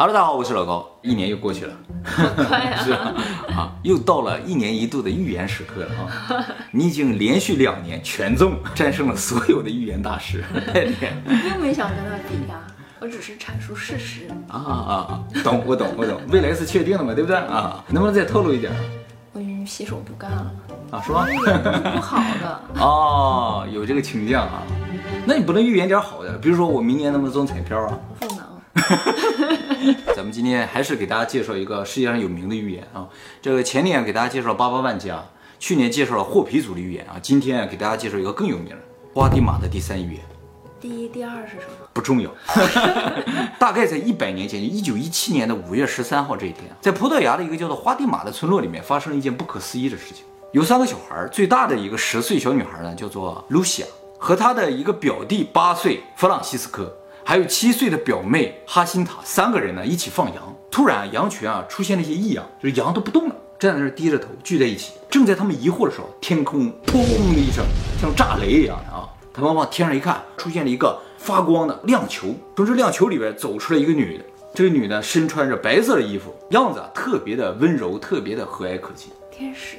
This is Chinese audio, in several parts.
Hello，大家好，我是老高。一年又过去了，快呀！是啊，啊，又到了一年一度的预言时刻了啊！你已经连续两年全中，战胜了所有的预言大师，太厉害了我并没想跟他比呀，我只是阐述事实。啊啊啊！懂，我懂，我懂，未来是确定的嘛，对不对啊？能不能再透露一点我已经洗手不干了，啊？是吗？预言都是不好的。哦，有这个倾向啊？那你不能预言点好的，比如说我明年能不能中彩票啊？不能。咱们今天还是给大家介绍一个世界上有名的预言啊。这个前年给大家介绍了八八万家，去年介绍了霍皮族的预言啊。今天给大家介绍一个更有名的花地玛的第三预言，第一、第二是什么？不重要。大概在一百年前，就一九一七年的五月十三号这一天，在葡萄牙的一个叫做花地玛的村落里面，发生了一件不可思议的事情。有三个小孩，最大的一个十岁小女孩呢，叫做露西亚，和她的一个表弟八岁弗朗西斯科。还有七岁的表妹哈辛塔，三个人呢一起放羊。突然，羊群啊出现了一些异样，就是羊都不动了，站在那儿低着头聚在一起。正在他们疑惑的时候，天空砰的一声，像炸雷一样的啊！他们往天上一看，出现了一个发光的亮球。从这亮球里边走出来一个女的，这个女的身穿着白色的衣服，样子啊特别的温柔，特别的和蔼可亲。天使。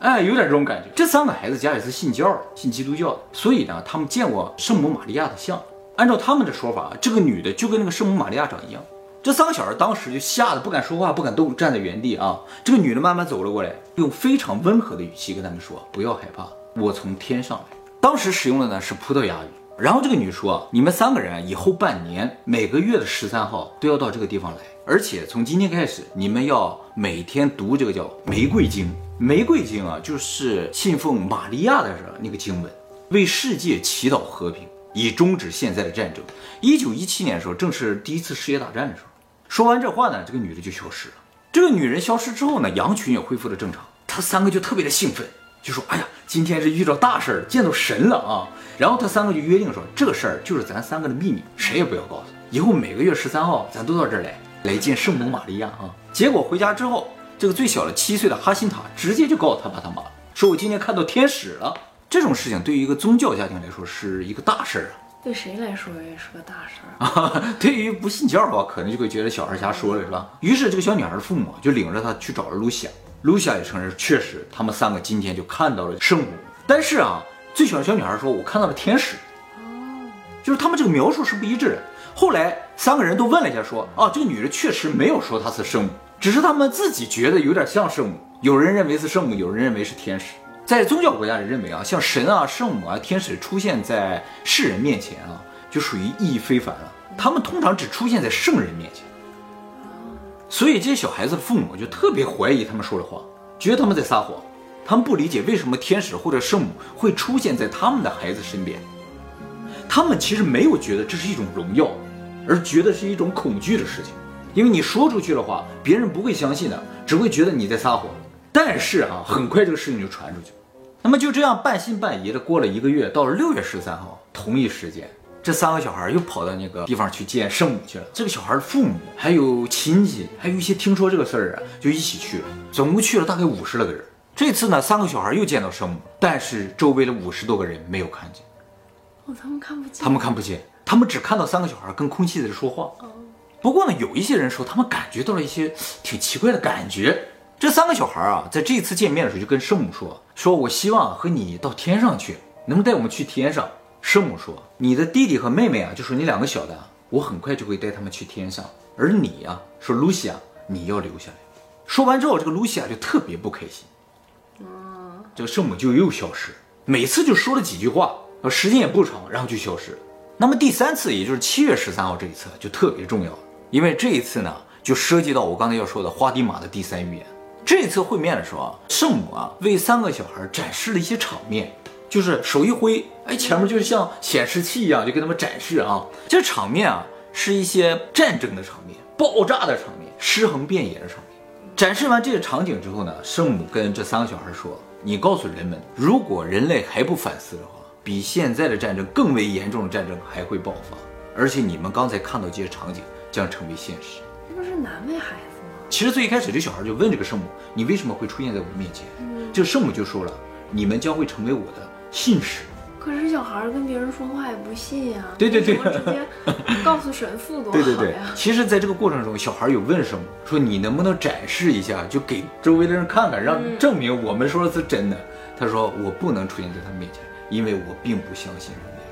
哎，有点这种感觉。这三个孩子家里是信教，信基督教的，所以呢，他们见过圣母玛利亚的像。按照他们的说法，这个女的就跟那个圣母玛利亚长一样。这三个小孩当时就吓得不敢说话，不敢动，站在原地啊。这个女的慢慢走了过来，用非常温和的语气跟他们说：“不要害怕，我从天上来。”当时使用的呢是葡萄牙语。然后这个女说：“你们三个人以后半年每个月的十三号都要到这个地方来，而且从今天开始，你们要每天读这个叫玫瑰经。玫瑰经啊，就是信奉玛利亚的那个经文，为世界祈祷和平。”以终止现在的战争。一九一七年的时候，正是第一次世界大战的时候。说完这话呢，这个女的就消失了。这个女人消失之后呢，羊群也恢复了正常。他三个就特别的兴奋，就说：“哎呀，今天是遇到大事儿，见到神了啊！”然后他三个就约定说：“这个事儿就是咱三个的秘密，谁也不要告诉。以后每个月十三号，咱都到这儿来，来见圣母玛利亚啊。”结果回家之后，这个最小的七岁的哈辛塔直接就告诉他爸他妈了，说：“我今天看到天使了。”这种事情对于一个宗教家庭来说是一个大事儿啊，对谁来说也是个大事儿啊。对于不信教的话，可能就会觉得小孩瞎说了，是吧？于是这个小女孩的父母就领着她去找了露西亚，露西亚也承认，确实他们三个今天就看到了圣母。但是啊，最小的小女孩说：“我看到了天使。”哦，就是他们这个描述是不一致的。后来三个人都问了一下，说：“啊，这个女人确实没有说她是圣母，只是他们自己觉得有点像圣母。有人认为是圣母，有人认为是天使。”在宗教国家里认为啊，像神啊、圣母啊、天使出现在世人面前啊，就属于意义非凡了。他们通常只出现在圣人面前，所以这些小孩子的父母就特别怀疑他们说的话，觉得他们在撒谎。他们不理解为什么天使或者圣母会出现在他们的孩子身边。他们其实没有觉得这是一种荣耀，而觉得是一种恐惧的事情。因为你说出去的话，别人不会相信的，只会觉得你在撒谎。但是啊，很快这个事情就传出去。那么就这样半信半疑的过了一个月，到了六月十三号同一时间，这三个小孩又跑到那个地方去见圣母去了。这个小孩的父母还有亲戚，还有一些听说这个事儿啊，就一起去了。总共去了大概五十来个人。这次呢，三个小孩又见到圣母，但是周围的五十多个人没有看见。哦，他们看不见。他们看不见，他们只看到三个小孩跟空气在说话。不过呢，有一些人说他们感觉到了一些挺奇怪的感觉。这三个小孩啊，在这一次见面的时候就跟圣母说：“说我希望和你到天上去，能不能带我们去天上？”圣母说：“你的弟弟和妹妹啊，就说你两个小的，我很快就会带他们去天上。而你呀，说露西亚，你要留下来。”说完之后，这个露西亚就特别不开心。嗯，这个圣母就又消失，每次就说了几句话，时间也不长，然后就消失了。那么第三次，也就是七月十三号这一次就特别重要，因为这一次呢，就涉及到我刚才要说的花迪玛的第三预言。这次会面的时候啊，圣母啊为三个小孩展示了一些场面，就是手一挥，哎，前面就是像显示器一样，就给他们展示啊。这场面啊是一些战争的场面、爆炸的场面、尸横遍野的场面。展示完这些场景之后呢，圣母跟这三个小孩说：“你告诉人们，如果人类还不反思的话，比现在的战争更为严重的战争还会爆发，而且你们刚才看到这些场景将成为现实。”这不是难为孩子。其实最一开始，这小孩就问这个圣母：“你为什么会出现在我面前？”这个圣母就说了：“你们将会成为我的信使，可是小孩跟别人说话也不信呀、对对对直接 告诉神父多好呀。对对对，其实，在这个过程中，小孩有问圣母说：“你能不能展示一下，就给周围的人看看，让证明我们说的是真的？”他说：“我不能出现在他面前，因为我并不相信人类。”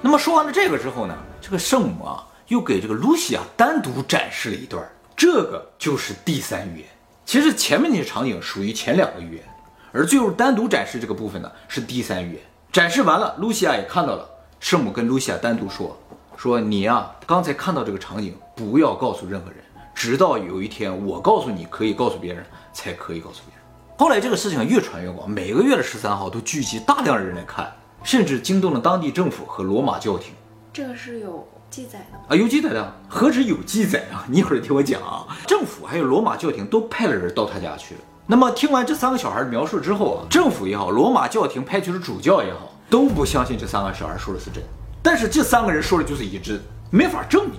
那么说完了这个之后呢，这个圣母啊，又给这个露西亚单独展示了一段，这个就是第三预言。其实前面那些场景属于前两个预言，而最后单独展示这个部分呢是第三预言。展示完了，露西亚也看到了，圣母跟露西亚单独说：“说你呀、刚才看到这个场景，不要告诉任何人，直到有一天我告诉你可以告诉别人，才可以告诉别人。”后来这个事情越传越广，每个月的十三号都聚集大量人来看，甚至惊动了当地政府和罗马教廷。这个是有记载的。啊，有记载的，何止有记载啊！你一会儿听我讲啊。政府还有罗马教廷都派了人到他家去了。那么听完这三个小孩的描述之后啊，政府也好，罗马教廷派去的主教也好，都不相信这三个小孩说的是真。但是这三个人说的就是一致，没法证明。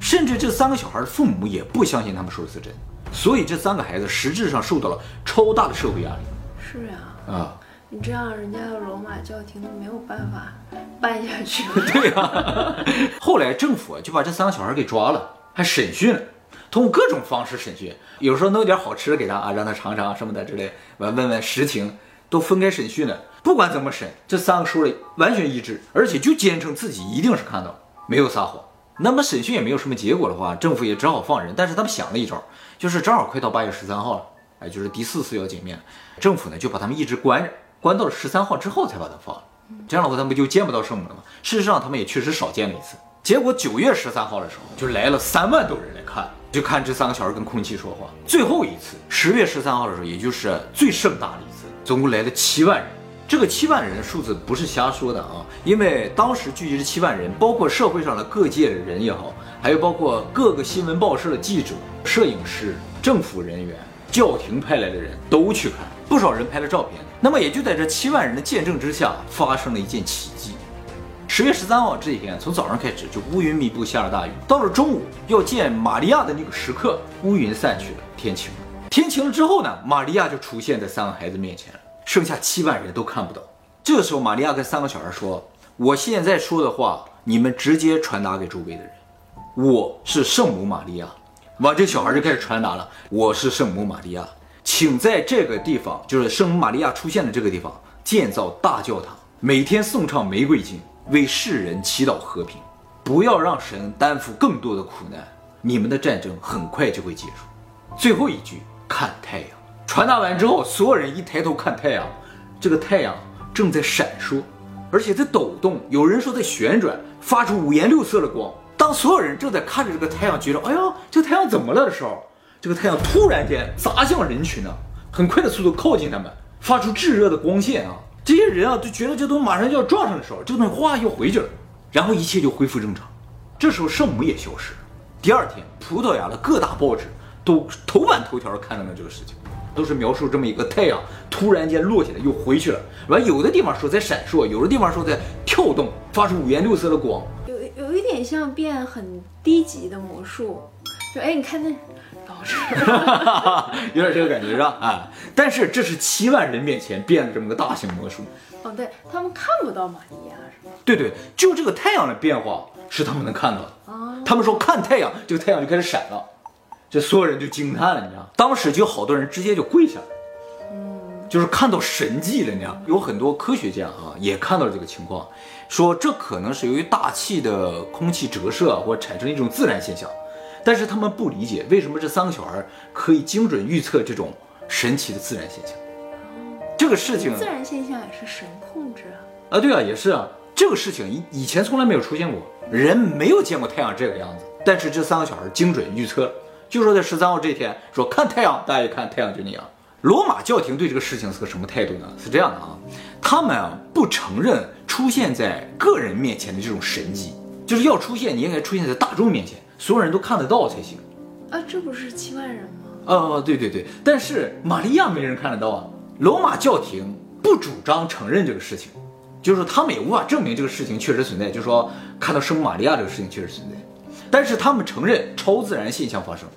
甚至这三个小孩的父母也不相信他们说的是真，所以这三个孩子实质上受到了超大的社会压力是呀、啊。你这样人家的罗马教廷都没有办法办下去了。对呀、后来政府就把这三个小孩给抓了，还审讯了，通过各种方式审讯，有时候弄点好吃的给他啊，让他尝尝什么的之类，完问问实情，都分开审讯了。不管怎么审，这三个说的完全一致，而且就坚称自己一定是看到了，没有撒谎。那么审讯也没有什么结果的话，政府也只好放人。但是他们想了一招，就是正好快到八月十三号了，哎，就是第四次要见面，政府呢就把他们一直关着，关到了十三号之后才把他放了。这样的话，他们就见不到圣母了嘛。事实上，他们也确实少见了一次。结果九月十三号的时候，就来了三万多人来看，就看这三个小孩跟空气说话。最后一次，十月十三号的时候，也就是最盛大的一次，总共来了七万人。这个七万人数字不是瞎说的啊，因为当时聚集这七万人，包括社会上的各界的人也好，还有包括各个新闻报社的记者、摄影师、政府人员、教廷派来的人都去看，不少人拍了照片。那么也就在这七万人的见证之下，发生了一件奇迹。十月十三号这一天，从早上开始就乌云密布，下了大雨。到了中午要见玛利亚的那个时刻，乌云散去了，天晴了。天晴了之后呢，玛利亚就出现在三个孩子面前了，剩下七万人都看不到。这个时候，玛利亚跟三个小孩说：“我现在说的话，你们直接传达给周围的人。我是圣母玛利亚。”完，这小孩就开始传达了：“我是圣母玛利亚，请在这个地方，就是圣母玛利亚出现的这个地方，建造大教堂，每天颂唱玫瑰经，为世人祈祷和平，不要让神担负更多的苦难。你们的战争很快就会结束。”最后一句，看太阳。传达完之后，所有人一抬头看太阳，这个太阳正在闪烁，而且在抖动，有人说在旋转，发出五颜六色的光。当所有人正在看着这个太阳，觉得哎呀，这太阳怎么了的时候，这个太阳突然间砸向人群呢、很快的速度靠近他们，发出炙热的光线啊！这些人啊，就觉得这东西马上就要撞上的时候，这个东西哗又回去了，然后一切就恢复正常。这时候圣母也消失了。第二天，葡萄牙的各大报纸都头版头条看到了这个事情，都是描述这么一个太阳突然间落下来又回去了。完，有的地方说在闪烁，有的地方说在跳动，发出五颜六色的光。有有一点像变很低级的魔术，就哎，你看那老师，有点这个感觉是吧？啊，但是这是七万人面前变的这么个大型魔术。哦，对他们看不到玛利亚是吧？对对，就这个太阳的变化是他们能看到的。啊，他们说看太阳，这个太阳就开始闪了，这所有人就惊叹了，你知道？当时就有好多人直接就跪下了，就是看到神迹了，你知道？有很多科学家啊也看到了这个情况，说这可能是由于大气的空气折射啊或产生一种自然现象，但是他们不理解为什么这三个小孩可以精准预测这种神奇的自然现象。这个事情自然现象也是神控制啊。啊，对啊，也是啊，这个事情以以前从来没有出现过，人没有见过太阳这个样子。但是这三个小孩精准预测了，就说在十三号这天说看太阳，大家一看太阳就那样。罗马教廷对这个事情是个什么态度呢？是这样的啊，他们啊不承认出现在个人面前的这种神迹，就是要出现，你应该出现在大众面前，所有人都看得到才行。啊，这不是七万人吗？哦，对对对，但是玛利亚没人看得到啊。罗马教廷不主张承认这个事情，就是说他们也无法证明这个事情确实存在，就是说看到圣母玛利亚这个事情确实存在，但是他们承认超自然现象发生。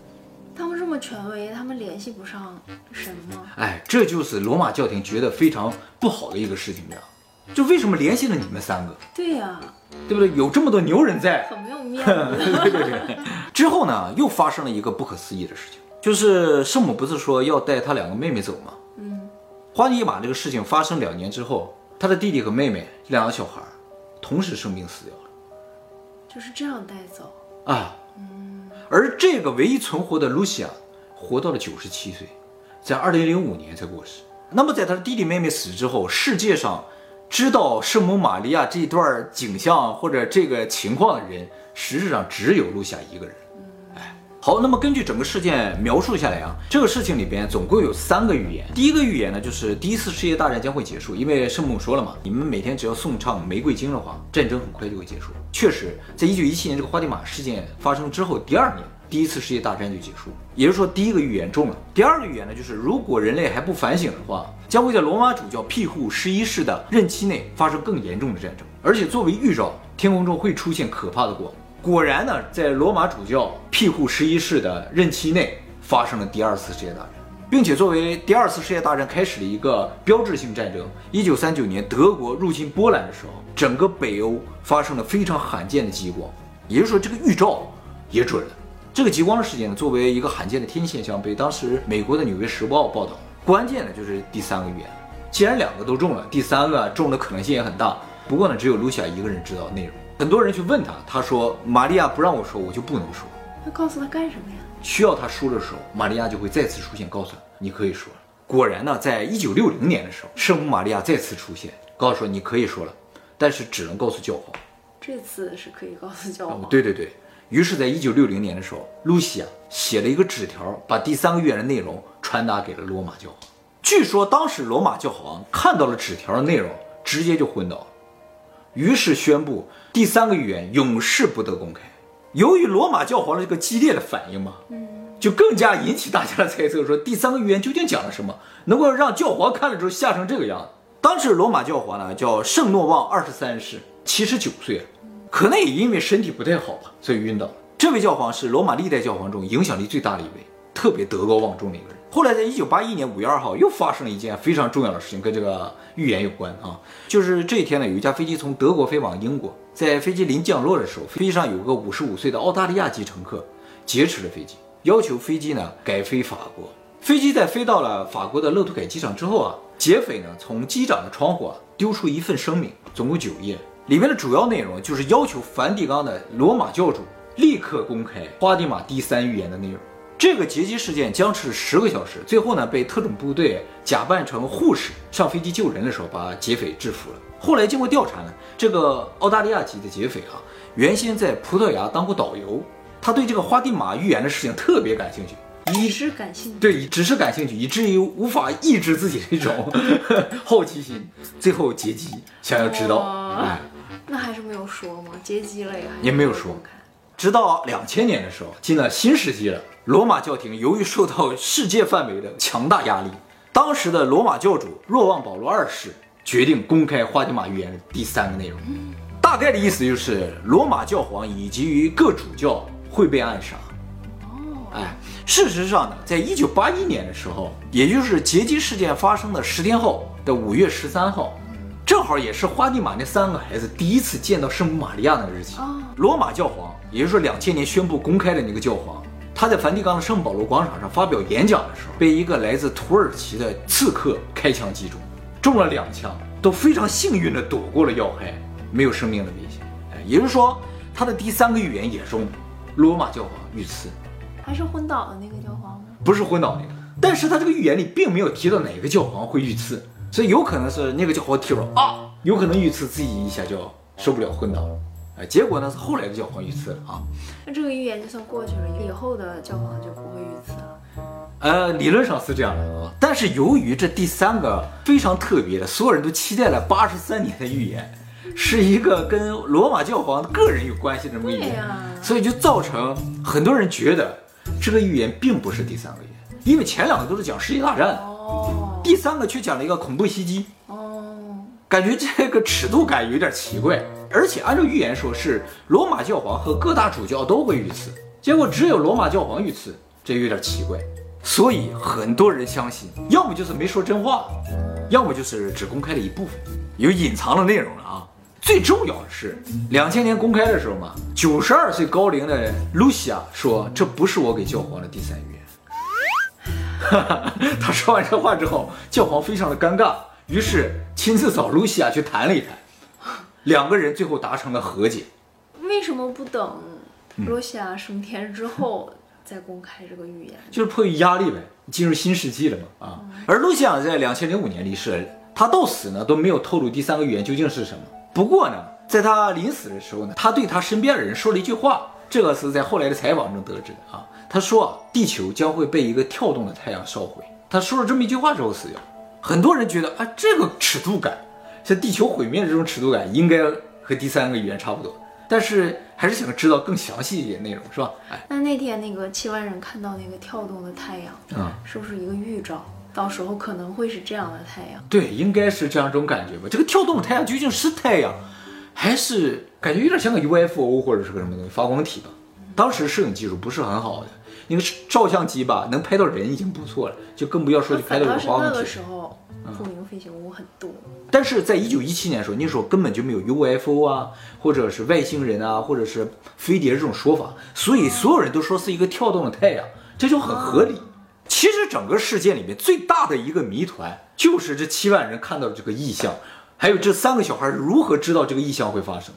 他们这么权威，他们联系不上神吗？哎，这就是罗马教廷觉得非常不好的一个事情，这样，就为什么联系了你们三个，对呀、对不对？有这么多牛人在，很没有面子。对对对。之后呢，又发生了一个不可思议的事情，就是圣母不是说要带她两个妹妹走吗？嗯，花尼玛这个事情发生两年之后，她的弟弟和妹妹两个小孩同时生病死掉了就是这样带走。啊。嗯而这个唯一存活的露西亚活到了九十七岁，在二零零五年才过世。那么在他的弟弟妹妹死之后，世界上知道圣母玛利亚这段景象或者这个情况的人，实质上只有露西亚一个人。哎，好，那么根据整个事件描述下来啊，这个事情里边总共有三个预言。第一个预言呢，就是第一次世界大战将会结束，因为圣母说了嘛，你们每天只要诵唱玫瑰经的话，战争很快就会结束。确实，在一九一七年这个花地玛事件发生之后，第二年第一次世界大战就结束，也就是说第一个预言中了。第二个预言呢，就是如果人类还不反省的话，将会在罗马主教庇护十一世的任期内发生更严重的战争，而且作为预兆，天空中会出现可怕的光。果然呢，在罗马主教庇护十一世的任期内发生了第二次世界大战。并且作为第二次世界大战开始的一个标志性战争，一九三九年德国入侵波兰的时候，整个北欧发生了非常罕见的极光，也就是说这个预兆也准了。这个极光的事件呢，作为一个罕见的天现象，被当时美国的《纽约时报》报道。关键的就是第三个预言，既然两个都中了，第三个中的可能性也很大。不过呢，只有露西亚一个人知道内容。很多人去问他，他说：“玛利亚不让我说，我就不能说。”那告诉他干什么呀？需要他说的时候，玛利亚就会再次出现，告诉他你可以说了。果然呢，在一九六零年的时候，圣母玛利亚再次出现，告诉说你可以说了，但是只能告诉教皇。这次是可以告诉教哦皇。，对对对。于是，在一九六零年的时候，露西啊写了一个纸条，把第三个预言的内容传达给了罗马教皇。据说当时罗马教皇看到了纸条的内容，直接就昏倒了，于是宣布第三个预言永世不得公开。由于罗马教皇的这个激烈的反应嘛，就更加引起大家的猜测，说第三个预言究竟讲了什么，能够让教皇看了之后吓成这个样子。当时罗马教皇呢叫圣诺旺二十三世，七十九岁了，可能也因为身体不太好吧，所以晕倒了。这位教皇是罗马历代教皇中影响力最大的一位，特别德高望重的一个人。后来在一九八一年五月二号又发生了一件非常重要的事情，跟这个预言有关啊，就是这一天呢，有一架飞机从德国飞往英国，在飞机临降落的时候，飞机上有个五十五岁的澳大利亚籍乘客劫持了飞机，要求飞机呢改飞法国。飞机在飞到了法国的勒图凯机场之后啊，劫匪呢从机长的窗户啊丢出一份声明，总共九页，里面的主要内容就是要求梵蒂冈的罗马教主立刻公开花地玛第三预言的内容。这个劫机事件僵持十个小时，最后呢被特种部队假扮成护士上飞机救人的时候，把劫匪制服了。后来经过调查呢，这个澳大利亚籍的劫匪啊，原先在葡萄牙当过导游，他对这个花地玛预言的事情特别感兴趣，只是感兴趣。对，只是感兴趣，以至于无法抑制自己的一种 好奇心，最后劫机，想要知道。哇哎，那还是没有说吗？劫机了呀也没有说直到两千年的时候，进了新世纪了，罗马教廷由于受到世界范围的强大压力，当时的罗马教主若望保罗二世决定公开花地玛预言的第三个内容。大概的意思就是，罗马教皇以及于各主教会被暗杀。哦哎，事实上呢，在一九八一年的时候，也就是劫机事件发生的十天后的五月十三号，正好也是花地玛那三个孩子第一次见到圣母玛利亚那个日期。哦罗马教皇，也就是说两千年宣布公开的那个教皇，他在梵蒂冈的圣保罗广场上发表演讲的时候，被一个来自土耳其的刺客开枪击中，中了两枪，都非常幸运的躲过了要害，没有生命的危险。哎，也就是说，他的第三个预言也中，罗马教皇遇刺。还是昏倒的那个教皇吗？不是昏倒那个，但是他这个预言里并没有提到哪个教皇会遇刺，所以有可能是那个教皇提了啊，有可能遇刺自己一下就受不了昏倒了，哎，结果呢是后来的教皇遇刺了啊，那这个预言就算过去了，以后的教皇就不会遇刺了。呃，理论上是这样的啊，但是由于这第三个非常特别的，所有人都期待了八十三年的预言，是一个跟罗马教皇个人有关系的这么预言，所以就造成很多人觉得这个预言并不是第三个预言，因为前两个都是讲世界大战。哦第三个却讲了一个恐怖袭击，哦，感觉这个尺度感有点奇怪。而且按照预言说是罗马教皇和各大主教都会遇刺，结果只有罗马教皇遇刺，这有点奇怪。所以很多人相信，要么就是没说真话，要么就是只公开了一部分。有隐藏的内容了啊。最重要的是，两千年公开的时候嘛，九十二岁高龄的露西亚说：“这不是我给教皇的第三预言。” 他说完这话之后，教皇非常的尴尬，于是亲自找露西亚去谈了一谈，两个人最后达成了和解。为什么不等露西亚升天之后再公开这个预言？就是迫于压力呗，进入新世纪了嘛啊。而露西亚在两千零五年离世了，他到死呢都没有透露第三个预言究竟是什么。不过呢，在他临死的时候呢，他对他身边的人说了一句话，这个是在后来的采访中得知的啊。他说啊，地球将会被一个跳动的太阳烧毁。他说了这么一句话之后死掉。很多人觉得啊，这个尺度感，像地球毁灭的这种尺度感，应该和第三个预言差不多。但是还是想知道更详细一点内容，是吧？哎，那那天那个七万人看到那个跳动的太阳，嗯，是不是一个预兆？到时候可能会是这样的太阳。对，应该是这样一种感觉吧。这个跳动的太阳究竟是太阳，还是感觉有点像个 UFO 或者是个什么东西发光体吧？当时摄影技术不是很好的，那个照相机吧能拍到人已经不错了，就更不要说去拍到这个发那个。时候不明飞行物很多，但是在一九一七年的时候，那时候根本就没有 UFO 啊，或者是外星人啊，或者是飞碟这种说法，所以所有人都说是一个跳动的太阳，这就很合理。其实整个事件里面最大的一个谜团，就是这七万人看到的这个异象，还有这三个小孩如何知道这个异象会发生。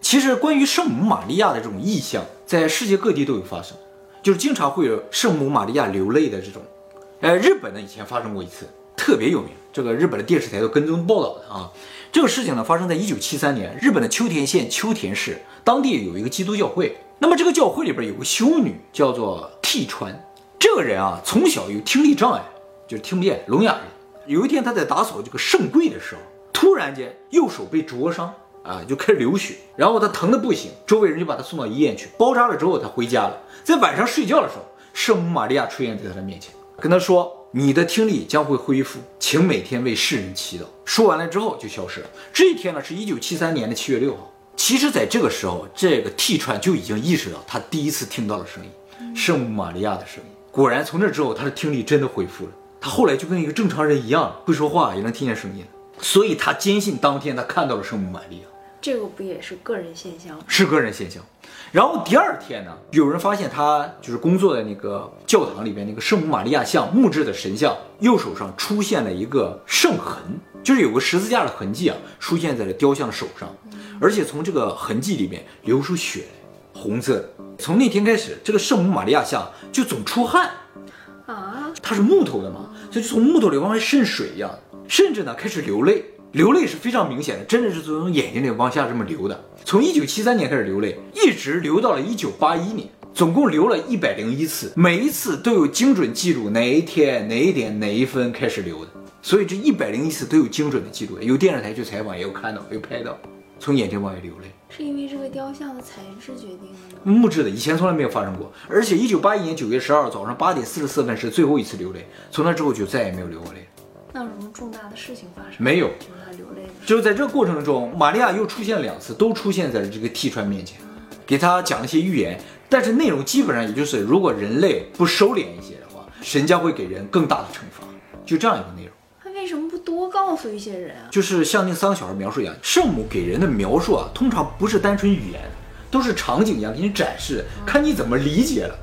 其实关于圣母玛利亚的这种异象，在世界各地都有发生，就是经常会有圣母玛利亚流泪的这种。呃，日本呢以前发生过一次，特别有名，这个日本的电视台都跟踪报道的啊。这个事情呢发生在一九七三年，日本的秋田县秋田市，当地有一个基督教会，那么这个教会里边有个修女叫做替川，这个人啊从小有听力障碍，就是听不见，聋哑人。有一天他在打扫这个圣柜的时候，突然间右手被灼伤。啊，就开始流血，然后他疼的不行，周围人就把他送到医院去包扎了之后，他回家了。在晚上睡觉的时候，圣母玛利亚出现在他的面前，跟他说：“你的听力将会恢复，请每天为世人祈祷。”说完了之后就消失了。这一天呢，是一九七三年的七月六号。其实，在这个时候，这个替川就已经意识到他第一次听到了声音，圣母玛利亚的声音。果然，从那之后，他的听力真的恢复了。他后来就跟一个正常人一样，会说话，也能听见声音。所以他坚信当天他看到了圣母玛利亚。这个不也是个人现象吗？是个人现象。然后第二天呢，有人发现他就是工作的那个教堂里边那个圣母玛利亚像木质的神像右手上出现了一个圣痕，就是有个十字架的痕迹啊，出现在了雕像的手上，而且从这个痕迹里面流出血来，红色的。从那天开始，这个圣母玛利亚像就总出汗，啊，它是木头的嘛，所以就从木头里往外渗水一样，甚至呢开始流泪。流泪是非常明显的，真的是从眼睛里往下这么流的。从一九七三年开始流泪，一直流到了一九八一年，总共流了一百零一次，每一次都有精准记录哪一天哪一点哪一分开始流的，所以这一百零一次都有精准的记录，有电视台去采访，也有看到，有拍到，从眼睛往外流泪。是因为这个雕像的材质决定的吗？木质的，以前从来没有发生过，而且一九八一年九月十二号早上八点四十四分是最后一次流泪，从那之后就再也没有流过泪。那有什么重大的事情发生？没有，就是他流泪了。就是在这个过程中，玛利亚又出现了两次，都出现在了这个替川面前，给他讲了一些预言，但是内容基本上也就是，如果人类不收敛一些的话，神将会给人更大的惩罚，就这样一个内容。他为什么不多告诉一些人啊？就是像那三个小孩描述一样，圣母给人的描述啊，通常不是单纯语言，都是场景一样给你展示，看你怎么理解了。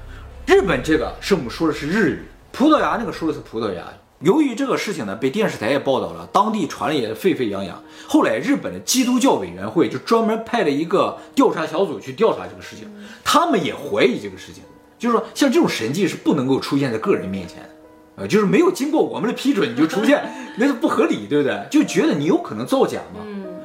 日本这个圣母说的是日语，葡萄牙那个说的是葡萄牙语。由于这个事情呢，被电视台也报道了，当地传的也沸沸扬扬。后来，日本的基督教委员会就专门派了一个调查小组去调查这个事情，他们也怀疑这个事情，就是说，像这种神迹是不能够出现在个人面前啊，就是没有经过我们的批准你就出现，那是不合理，对不对？就觉得你有可能造假嘛。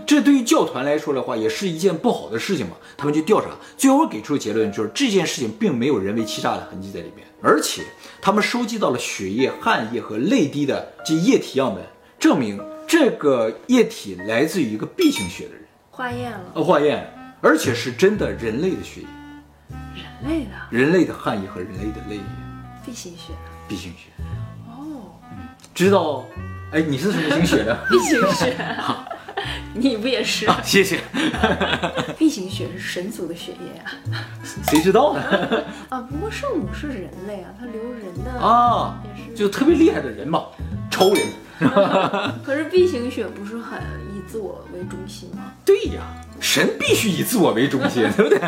这对于教团来说的话，也是一件不好的事情嘛。他们就调查，最后给出的结论就是这件事情并没有人为欺诈的痕迹在里面，而且他们收集到了血液、汗液和泪滴的这液体样本，证明这个液体来自于一个 B 型血的人，化验了呃，化验，而且是真的人类的血液、人类的人类的汗液和人类的泪液 B 型血。，B 型血。哦知道？哎，你是什么型血的？B 型血，你不也是啊，谢谢。？B 型血是神族的血液啊！谁知道呢？啊，不过圣母是人类啊，她留人的啊，也是。就特别厉害的人嘛，超人。可是 B 型血不是很以自我为中心吗？对呀，神必须以自我为中心，对不对？